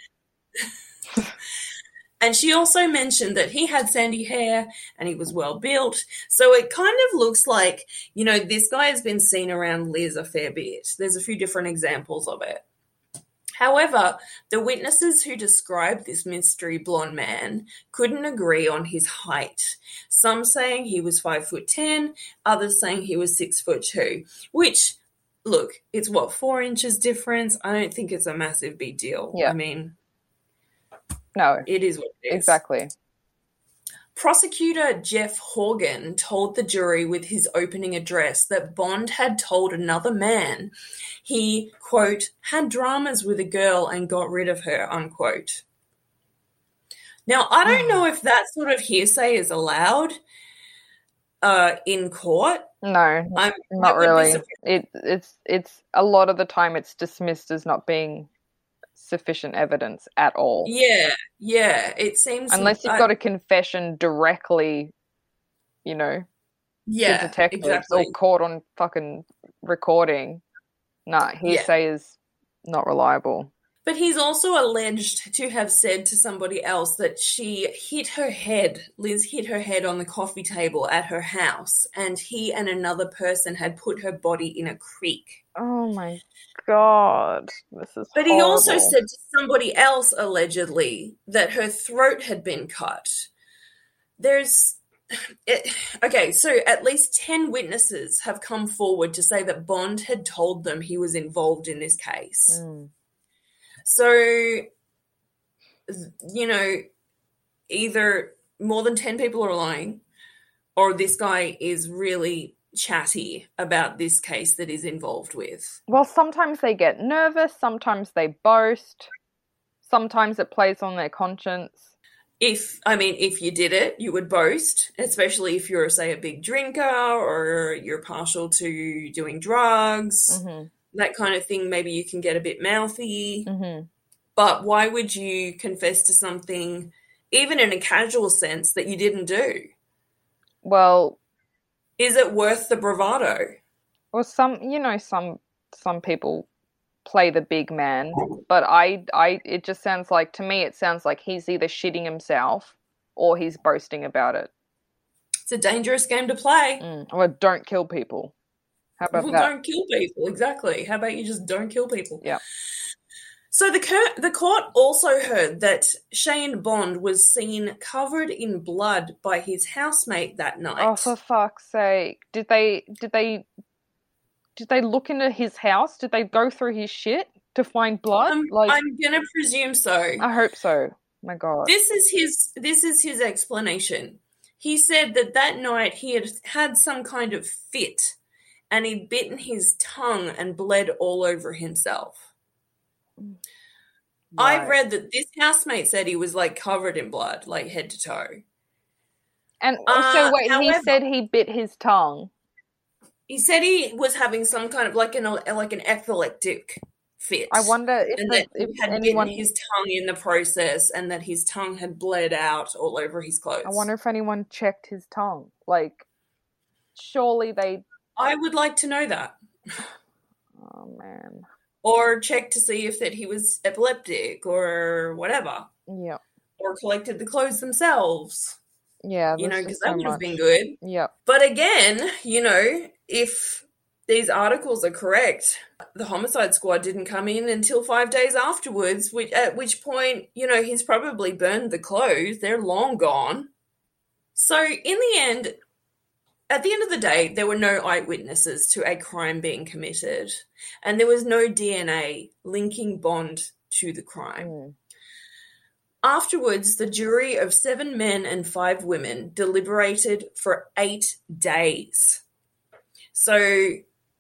And she also mentioned that he had sandy hair and he was well built. So it kind of looks like, you know, this guy has been seen around Liz a fair bit. There's a few different examples of it. However, the witnesses who described this mystery blonde man couldn't agree on his height. Some saying he was five foot ten, others saying he was six foot two. Which, look, it's what four inches difference. I don't think it's a massive big deal.
Yeah.
I mean,
No,
it is what it is.
exactly.
Prosecutor Geoff Horgan told the jury with his opening address that Bond had told another man he, quote, had dramas with a girl and got rid of her, unquote. Now, I don't know if that sort of hearsay is allowed uh, in court.
No,
I'm
not really. It it's it's a lot of the time it's dismissed as not being sufficient evidence at all.
Yeah, yeah. It seems
Unless you've
I-
got a confession directly, you know,
yeah,
to detectives
exactly.
or caught on fucking recording. Nah, hearsay is not reliable.
But he's also alleged to have said to somebody else that she hit her head, Liz hit her head on the coffee table at her house, and he and another person had put her body in a creek.
Oh my god, this is.
But he also said to somebody else, allegedly, that her throat had been cut. There's. It, okay, so at least 10 witnesses have come forward to say that Bond had told them he was involved in this case.
Mm.
So, you know, either more than 10 people are lying or this guy is really chatty about this case that he's involved with.
Well, sometimes they get nervous, sometimes they boast, sometimes it plays on their conscience.
If, I mean, if you did it, you would boast, especially if you're, say, a big drinker or you're partial to doing drugs,
hmm
that kind of thing. Maybe you can get a bit mouthy.
hmm
But why would you confess to something, even in a casual sense, that you didn't do?
Well,
Is it worth the bravado?
well, some you know some some people play the big man, but I I it just sounds like to me it sounds like he's either shitting himself or he's boasting about it.
It's a dangerous game to play.
Mm. Or don't kill people. How about
Well,
that?
don't kill people. Exactly. How about you just don't kill people?
Yeah.
So the cur- the court also heard that Shane Bond was seen covered in blood by his housemate that night.
Oh, for fuck's sake! Did they did they did they look into his house? Did they go through his shit to find blood?
I'm,
like
I'm gonna presume so.
I hope so. My God.
This is his this is his explanation. He said that that night he had had some kind of fit and he'd bitten his tongue and bled all over himself. I've read that this housemate said he was like covered in blood, like head to toe.
And
Uh,
so wait, he said he bit his tongue.
He said he was having some kind of like an like an epileptic fit.
I wonder if, the,
that
if
had
anyone.
bitten his tongue in the process, and that his tongue had bled out all over his clothes.
I wonder if anyone checked his tongue. Like, surely they.
I would like to know that,
Oh man.
or check to see if that he was epileptic or whatever,
Yeah.
or collected the clothes themselves.
Yeah.
You know, because that
so
would have been good.
Yep.
But again, you know, if these articles are correct, the homicide squad didn't come in until five days afterwards, which, at which point, you know, he's probably burned the clothes. They're long gone. So, in the end, at the end of the day, there were no eyewitnesses to a crime being committed, and there was no DNA linking Bond to the crime.
Mm.
Afterwards, the jury of seven men and five women deliberated for eight days. So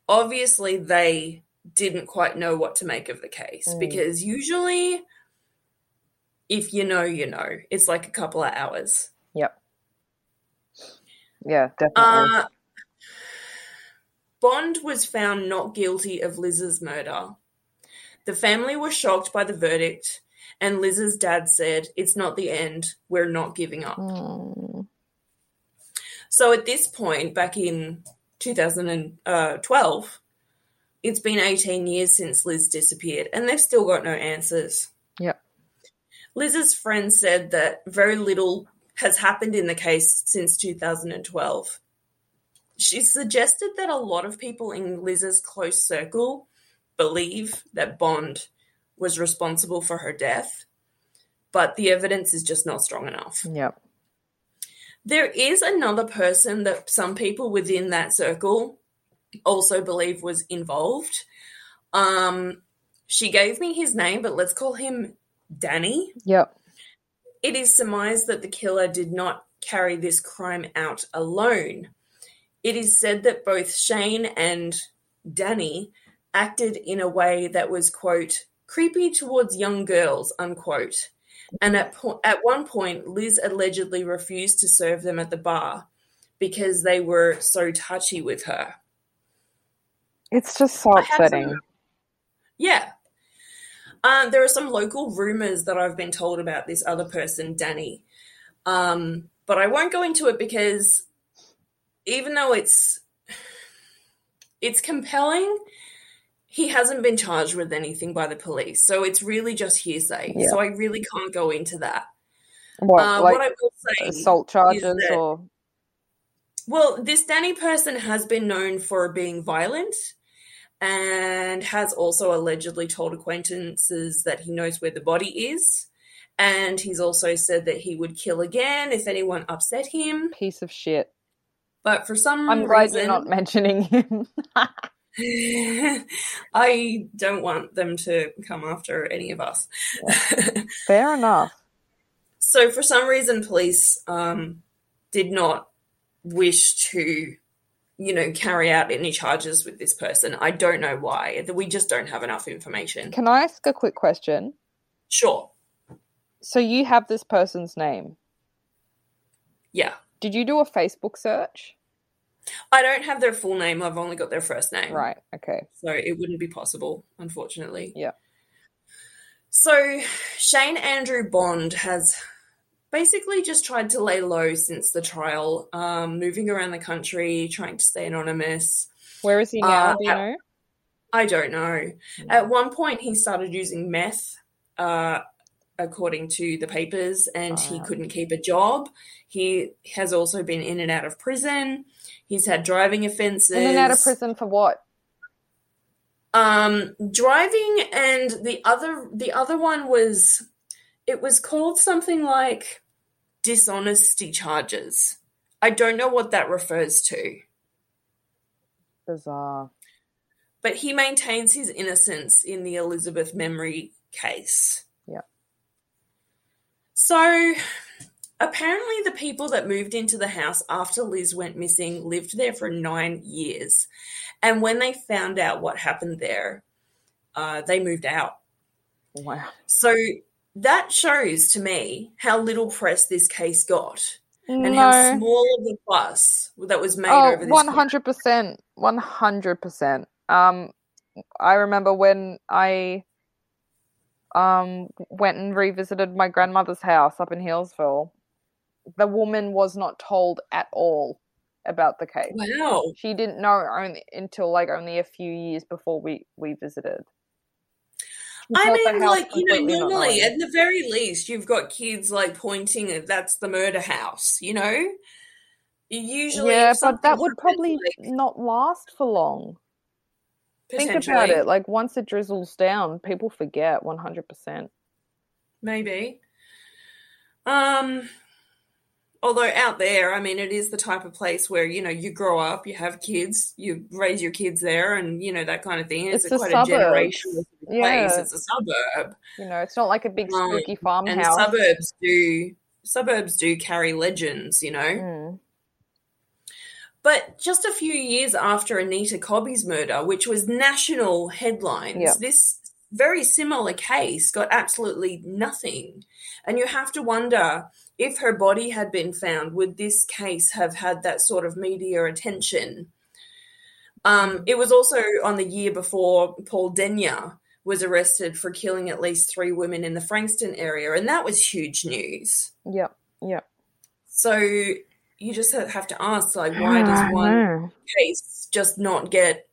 obviously, they didn't quite know what to make of the case
Mm.
because usually, if you know, you know. It's like a couple of hours.
Yeah, definitely.
Uh, Bond was found not guilty of Liz's murder. The family were shocked by the verdict, and Liz's dad said, It's not the end. We're not giving up.
Mm.
So at this point, back in 2012, it's been 18 years since Liz disappeared, and they've still got no answers.
Yep.
Liz's friend said that very little has happened in the case since 2012. She suggested that a lot of people in Liz's close circle believe that Bond was responsible for her death, but the evidence is just not strong enough.
Yep.
There is another person that some people within that circle also believe was involved. Um, she gave me his name, but let's call him Danny.
Yep.
It is surmised that the killer did not carry this crime out alone. It is said that both Shane and Danny acted in a way that was, quote, creepy towards young girls, unquote. And at, po- at one point, Liz allegedly refused to serve them at the bar because they were so touchy with her.
It's just so
some-
upsetting.
Yeah. Um, there are some local rumors that I've been told about this other person, Danny. Um, but I won't go into it because even though it's it's compelling, he hasn't been charged with anything by the police. So it's really just hearsay.
Yeah.
So I really can't go into that.
What,
Uh,
like
what I will say
assault charges
that-
or
Well, this Danny person has been known for being violent and has also allegedly told acquaintances that he knows where the body is. And he's also said that he would kill again if anyone upset him.
piece of shit?
But for some reason,
I'm glad
reason,
you're not mentioning him. <laughs>
I don't want them to come after any of us. <laughs>
Fair enough.
so for some reason, police um, did not wish to, you know, carry out any charges with this person. I don't know why. We just don't have enough information.
Can I ask a quick question?
Sure.
So you have this person's name.
Yeah.
Did you do a Facebook search?
I don't have their full name. I've only got their first name.
Right. Okay.
So it wouldn't be possible, unfortunately.
Yeah.
So Shane Andrew Bond has basically just tried to lay low since the trial, um, moving around the country, trying to stay anonymous.
Where is he now?
Uh,
do you know?
I don't know. At one point, he started using meth, uh, according to the papers, and he
Wow.
couldn't keep a job. He has also been in and out of prison. He's had driving offenses.
In and out of prison for what?
Um, driving, and the other the other one was it was called something like dishonesty charges. I don't know what that refers to.
Bizarre.
but he maintains his innocence in the Elizabeth Membrey case.
Yeah.
So apparently, the people that moved into the house after Liz went missing lived there for nine years. And when they found out what happened there, uh, they moved out.
Wow.
So that shows to me how little press this case got. and how small of a fuss that was made
Oh,
over this.
one hundred percent, one hundred percent. Um, I remember when I um went and revisited my grandmother's house up in Healesville. The woman was not told at all about the case.
Wow.
She didn't know only until like only a few years before we we visited.
I mean, like, you know, normally, at the very least, you've got kids like pointing at that's the murder house, you know? Usually,
yeah, but that would probably
like,
not last for long. Think about it. Like once it drizzles down, people forget one hundred percent.
Maybe. Um, although out there, I mean, it is the type of place where, you know, you grow up, you have kids, you raise your kids there, and, you know, that kind of thing. It's,
It's
a, quite a generational place.
Yeah.
It's a suburb.
You know, it's not like a big
Um,
spooky
and
farmhouse.
suburbs do suburbs do carry legends, you know.
Mm.
But just a few years after Anita Cobby's murder, which was national headlines, this very similar case got absolutely nothing. And you have to wonder if her body had been found, would this case have had that sort of media attention? Um, it was also on the year before Paul Denyer was arrested for killing at least three women in the Frankston area, and that was huge news.
Yep. Yep.
So you just have to ask, like, why does one case just not get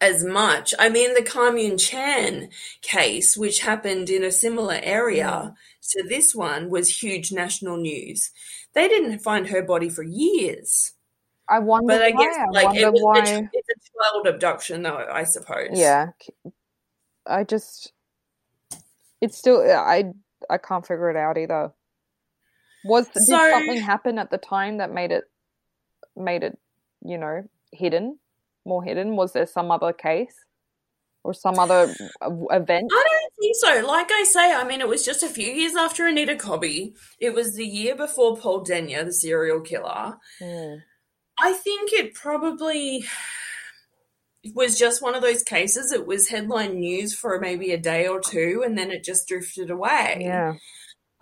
as much? I mean, the Karmein Chan case, which happened in a similar area to this one, was huge national news. They didn't find her body for years.
I wonder
But I
why.
guess,
I
like,
wonder
it was
why.
a, it's a child abduction, though, I suppose.
Yeah. I just. It's still. I. I can't figure it out either. Was did
So-
something happen at the time that made it made it you know hidden more hidden? Was there some other case or some other event?
I don't think so. Like I say, I mean, it was just a few years after Anita Cobby. It was the year before Paul Denyer, the serial killer.
Mm.
I think it probably was just one of those cases. It was headline news for maybe a day or two and then it just drifted away.
Yeah.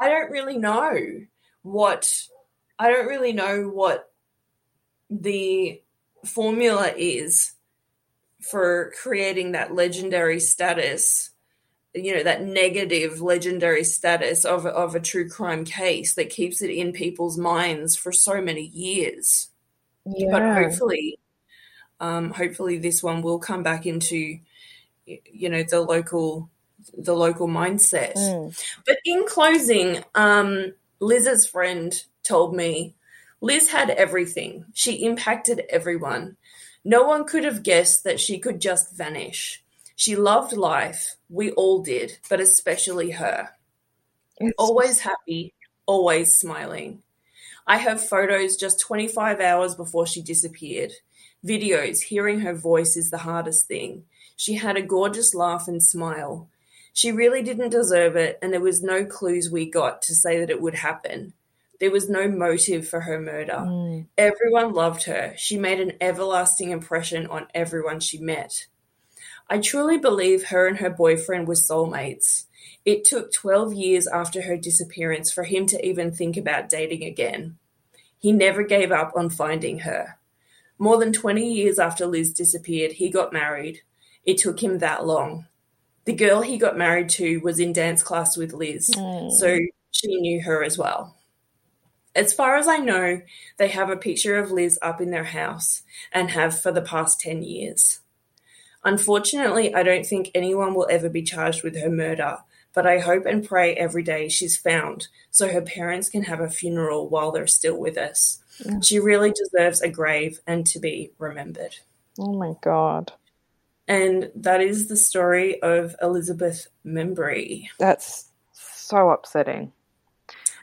I don't really know what I don't really know what the formula is for creating that legendary status you know that negative legendary status of of a true crime case that keeps it in people's minds for so many years
Yeah.
but hopefully um, hopefully this one will come back into you know the local the local mindset
Mm.
but in closing um, liz's friend told me liz had everything she impacted everyone no one could have guessed that she could just vanish she loved life we all did but especially her always happy, always smiling. I have photos just 25 hours before she disappeared. Videos, hearing her voice is the hardest thing. She had a gorgeous laugh and smile. She really didn't deserve it, and there was no clues we got to say that it would happen. There was no motive for her murder.
Mm.
Everyone loved her. She made an everlasting impression on everyone she met. I truly believe her and her boyfriend were soulmates. It took 12 years after her disappearance for him to even think about dating again. He never gave up on finding her. More than 20 years after Liz disappeared, he got married. It took him that long. The girl he got married to was in dance class with Liz,
Mm.
so she knew her as well. As far as I know, they have a picture of Liz up in their house and have for the past 10 years. Unfortunately, I don't think anyone will ever be charged with her murder, but I hope and pray every day she's found so her parents can have a funeral while they're still with us.
Yeah.
She really deserves a grave and to be remembered.
Oh my god.
And that is the story of Elizabeth Membrey.
That's so upsetting.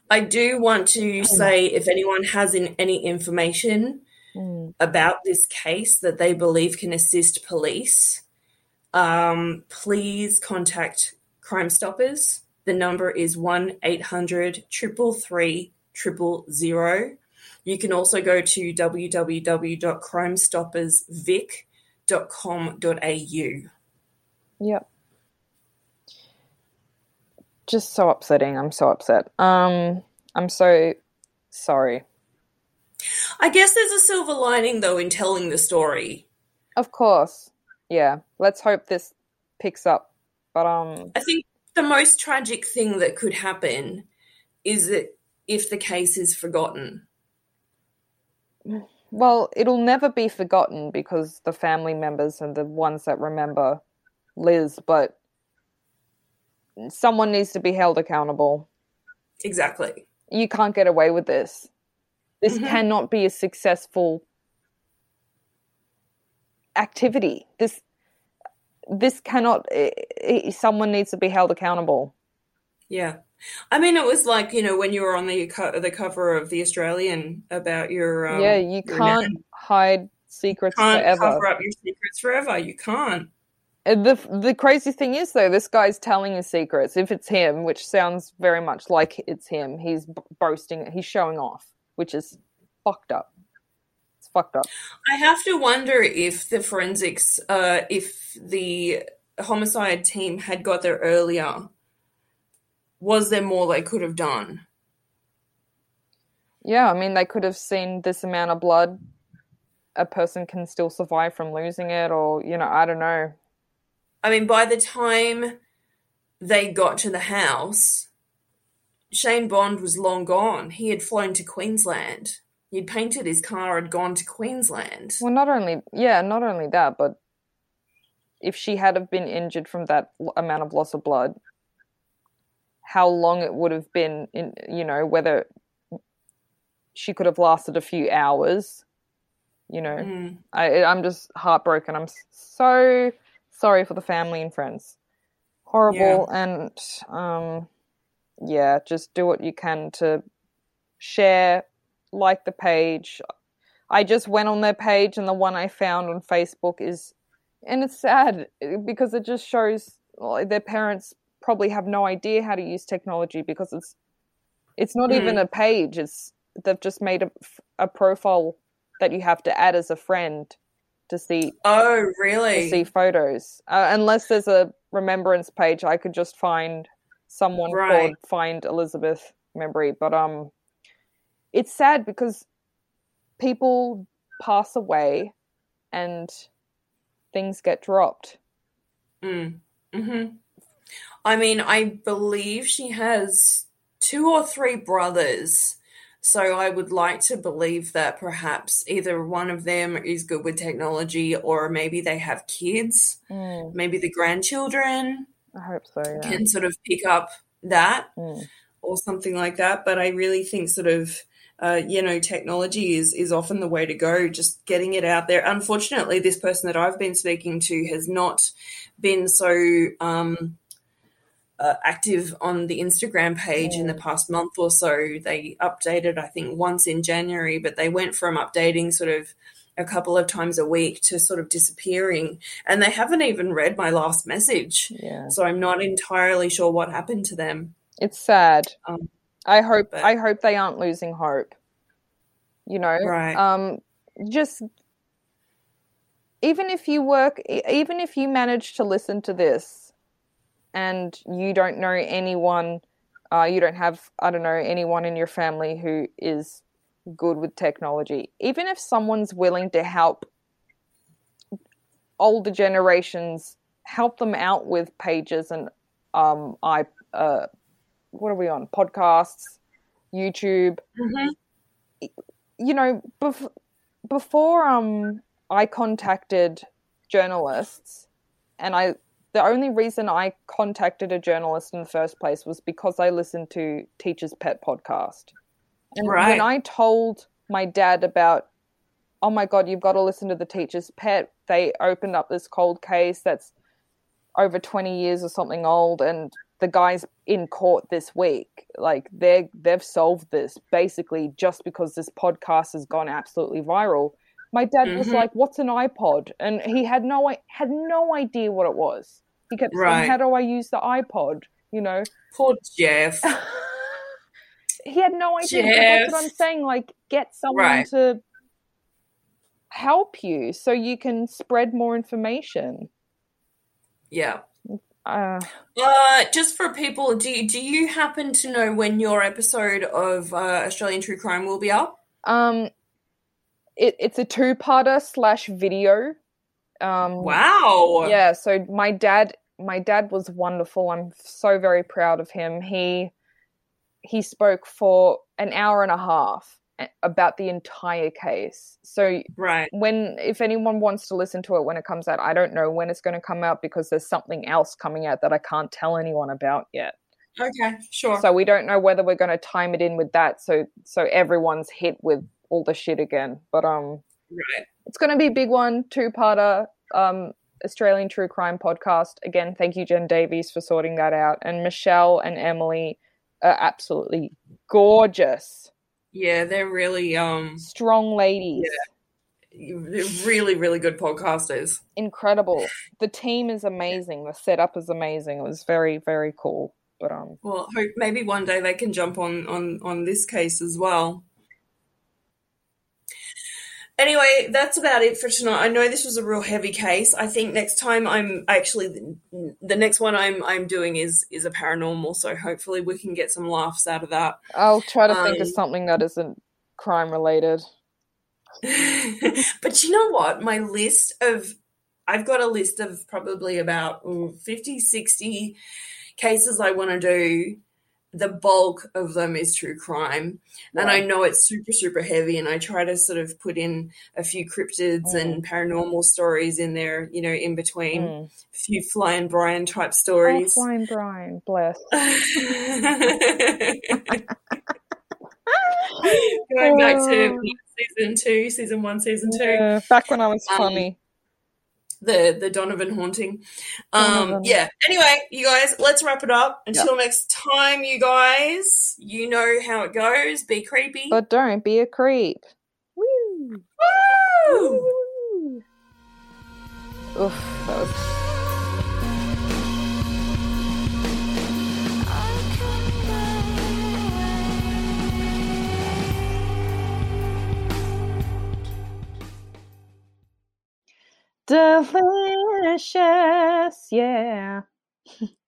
I do want to say if anyone has in, any information
Mm.
about this case that they believe can assist police, um, please contact Crime Stoppers. The number is 1 800 333 000. You can also go to www.crimestoppersvic.com.au.
Yep. Just so upsetting. I'm so upset. Um, I'm so sorry.
I guess there's a silver lining though in telling the story.
Of course. Yeah. Let's hope this picks up. But um
I think the most tragic thing that could happen is that if the case is forgotten.
well, it'll never be forgotten because the family members and the ones that remember Liz, but someone needs to be held accountable.
Exactly.
You can't get away with this. This
Mhm.
cannot be a successful activity. This this cannot i i someone needs to be held accountable.
Yeah. I mean, it was like, you know, when you were on the co- the cover of the Australian about your um,
yeah, you can't hide secrets you
can't
forever.
cover up your secrets forever. You can't.
The the crazy thing is though, this guy's telling his secrets. If it's him, which sounds very much like it's him, he's b- boasting. He's showing off, which is fucked up. It's fucked up.
I have to wonder if the forensics, uh, if the homicide team had got there earlier, was there more they could have done?
Yeah, I mean, they could have seen this amount of blood. A person can still survive from losing it, or you know, I don't know.
I mean, by the time they got to the house, Shane Bond was long gone. He had flown to Queensland. He'd painted his car, had gone to Queensland.
Well, not only yeah, not only that, but if she had have been injured from that amount of loss of blood, how long it would have been in you know whether she could have lasted a few hours. You know,
Mm.
I I'm just heartbroken. I'm so sorry for the family and friends. Horrible and um yeah, just do what you can to share, like the page. I just went on their page and the one I found on Facebook is and it's sad eh, because it just shows like, their parents probably have no idea how to use technology because it's it's not even
Mm.
a page it's they've just made a, a profile that you have to add as a friend to see
Oh,
to
really?
see photos. Uh, unless there's a remembrance page, I could just find someone
Right.
called Find Elizabeth Membrey. But um, it's sad because people pass away and things get dropped.
Mm. hmm I mean, I believe she has two or three brothers. So I would like to believe that perhaps either one of them is good with technology or maybe they have kids.
Mm,
Maybe the grandchildren
I hope so. Yeah.
can sort of pick up that
Mm.
or something like that. But I really think sort of uh, you know technology is is often the way to go. Just getting it out there. Unfortunately, this person that I've been speaking to has not been so um, uh, active on the Instagram page in the past month or so. They updated, I think, once in January, but they went from updating sort of a couple of times a week to sort of disappearing. And they haven't even read my last message.
Yeah,
So I'm not entirely sure what happened to them.
it's sad.
Um,
I hope
but-
I hope they aren't losing hope. You know,
Right.
um, just even if you work, even if you manage to listen to this, and you don't know anyone, uh, you don't have I don't know anyone in your family who is good with technology. Even if someone's willing to help older generations, help them out with pages and um, I uh, what are we on podcasts, YouTube. You know, bef- before um, I contacted journalists, and I the only reason I contacted a journalist in the first place was because I listened to Teacher's Pet podcast. And
Right.
when I told my dad about, oh my God, you've got to listen to the Teacher's Pet, they opened up this cold case that's over 20 years or something old and the guy's in court this week like they they've solved this basically just because this podcast has gone absolutely viral my dad was
Mhm.
like what's an ipod and he had no had no idea what it was he kept
Right.
saying how do i use the ipod you know
Poor Jeff. <laughs>
he had no idea that's what i'm saying like get someone
Right.
to help you so you can spread more information
Yeah.
Uh,
Uh, just for people, do you, do you happen to know when your episode of uh, Australian True Crime will be up?
um, it, it's a two-parter slash video. Um,
Wow.
Yeah, so my dad my dad was wonderful. I'm so very proud of him. He he spoke for an hour and a half about the entire case. So
Right.
when if anyone wants to listen to it when it comes out, I don't know when it's going to come out because there's something else coming out that I can't tell anyone about yet.
Okay. Sure.
So we don't know whether we're going to time it in with that so so everyone's hit with all the shit again. But um
right.
it's going to be a big one, two-parter. Um, Australian True Crime podcast. Again, thank you, Jen Davies, for sorting that out. And Michelle and Emily are absolutely gorgeous,
Yeah, they're really um
strong ladies,
they're really really good podcasters.
incredible. <sighs> The team is amazing. The setup is amazing. It was very, very cool. But um,
Well, hope maybe one day they can jump on on on this case as well. Anyway, that's about it for tonight. I know this was a real heavy case. I think next time I'm actually the, the next one I'm I'm doing is is a paranormal, so hopefully we can get some laughs out of that.
I'll try to think of
Um,
something that isn't crime related. <laughs>
but you know what? My list of I've got a list of probably about ooh, 50, 60 cases I want to do. The bulk of them is true crime. And I know it's super, super heavy. And I try to sort of put in a few cryptids and paranormal stories in there, you know, in between
Mm.
a few Flying Brian type
Oh,
stories.
Flying Brian, bless. <laughs> <laughs>
Going back to season two, season one, season two.
Yeah, back when I was
Um,
funny.
The the Donovan haunting. Um,
Donovan.
yeah. Anyway, you guys, let's wrap it up. Until next time, you guys. You know how it goes. Be creepy.
But don't be a creep. Woo!
Woo!
Woo! Oof, that was delicious. Yeah. <laughs>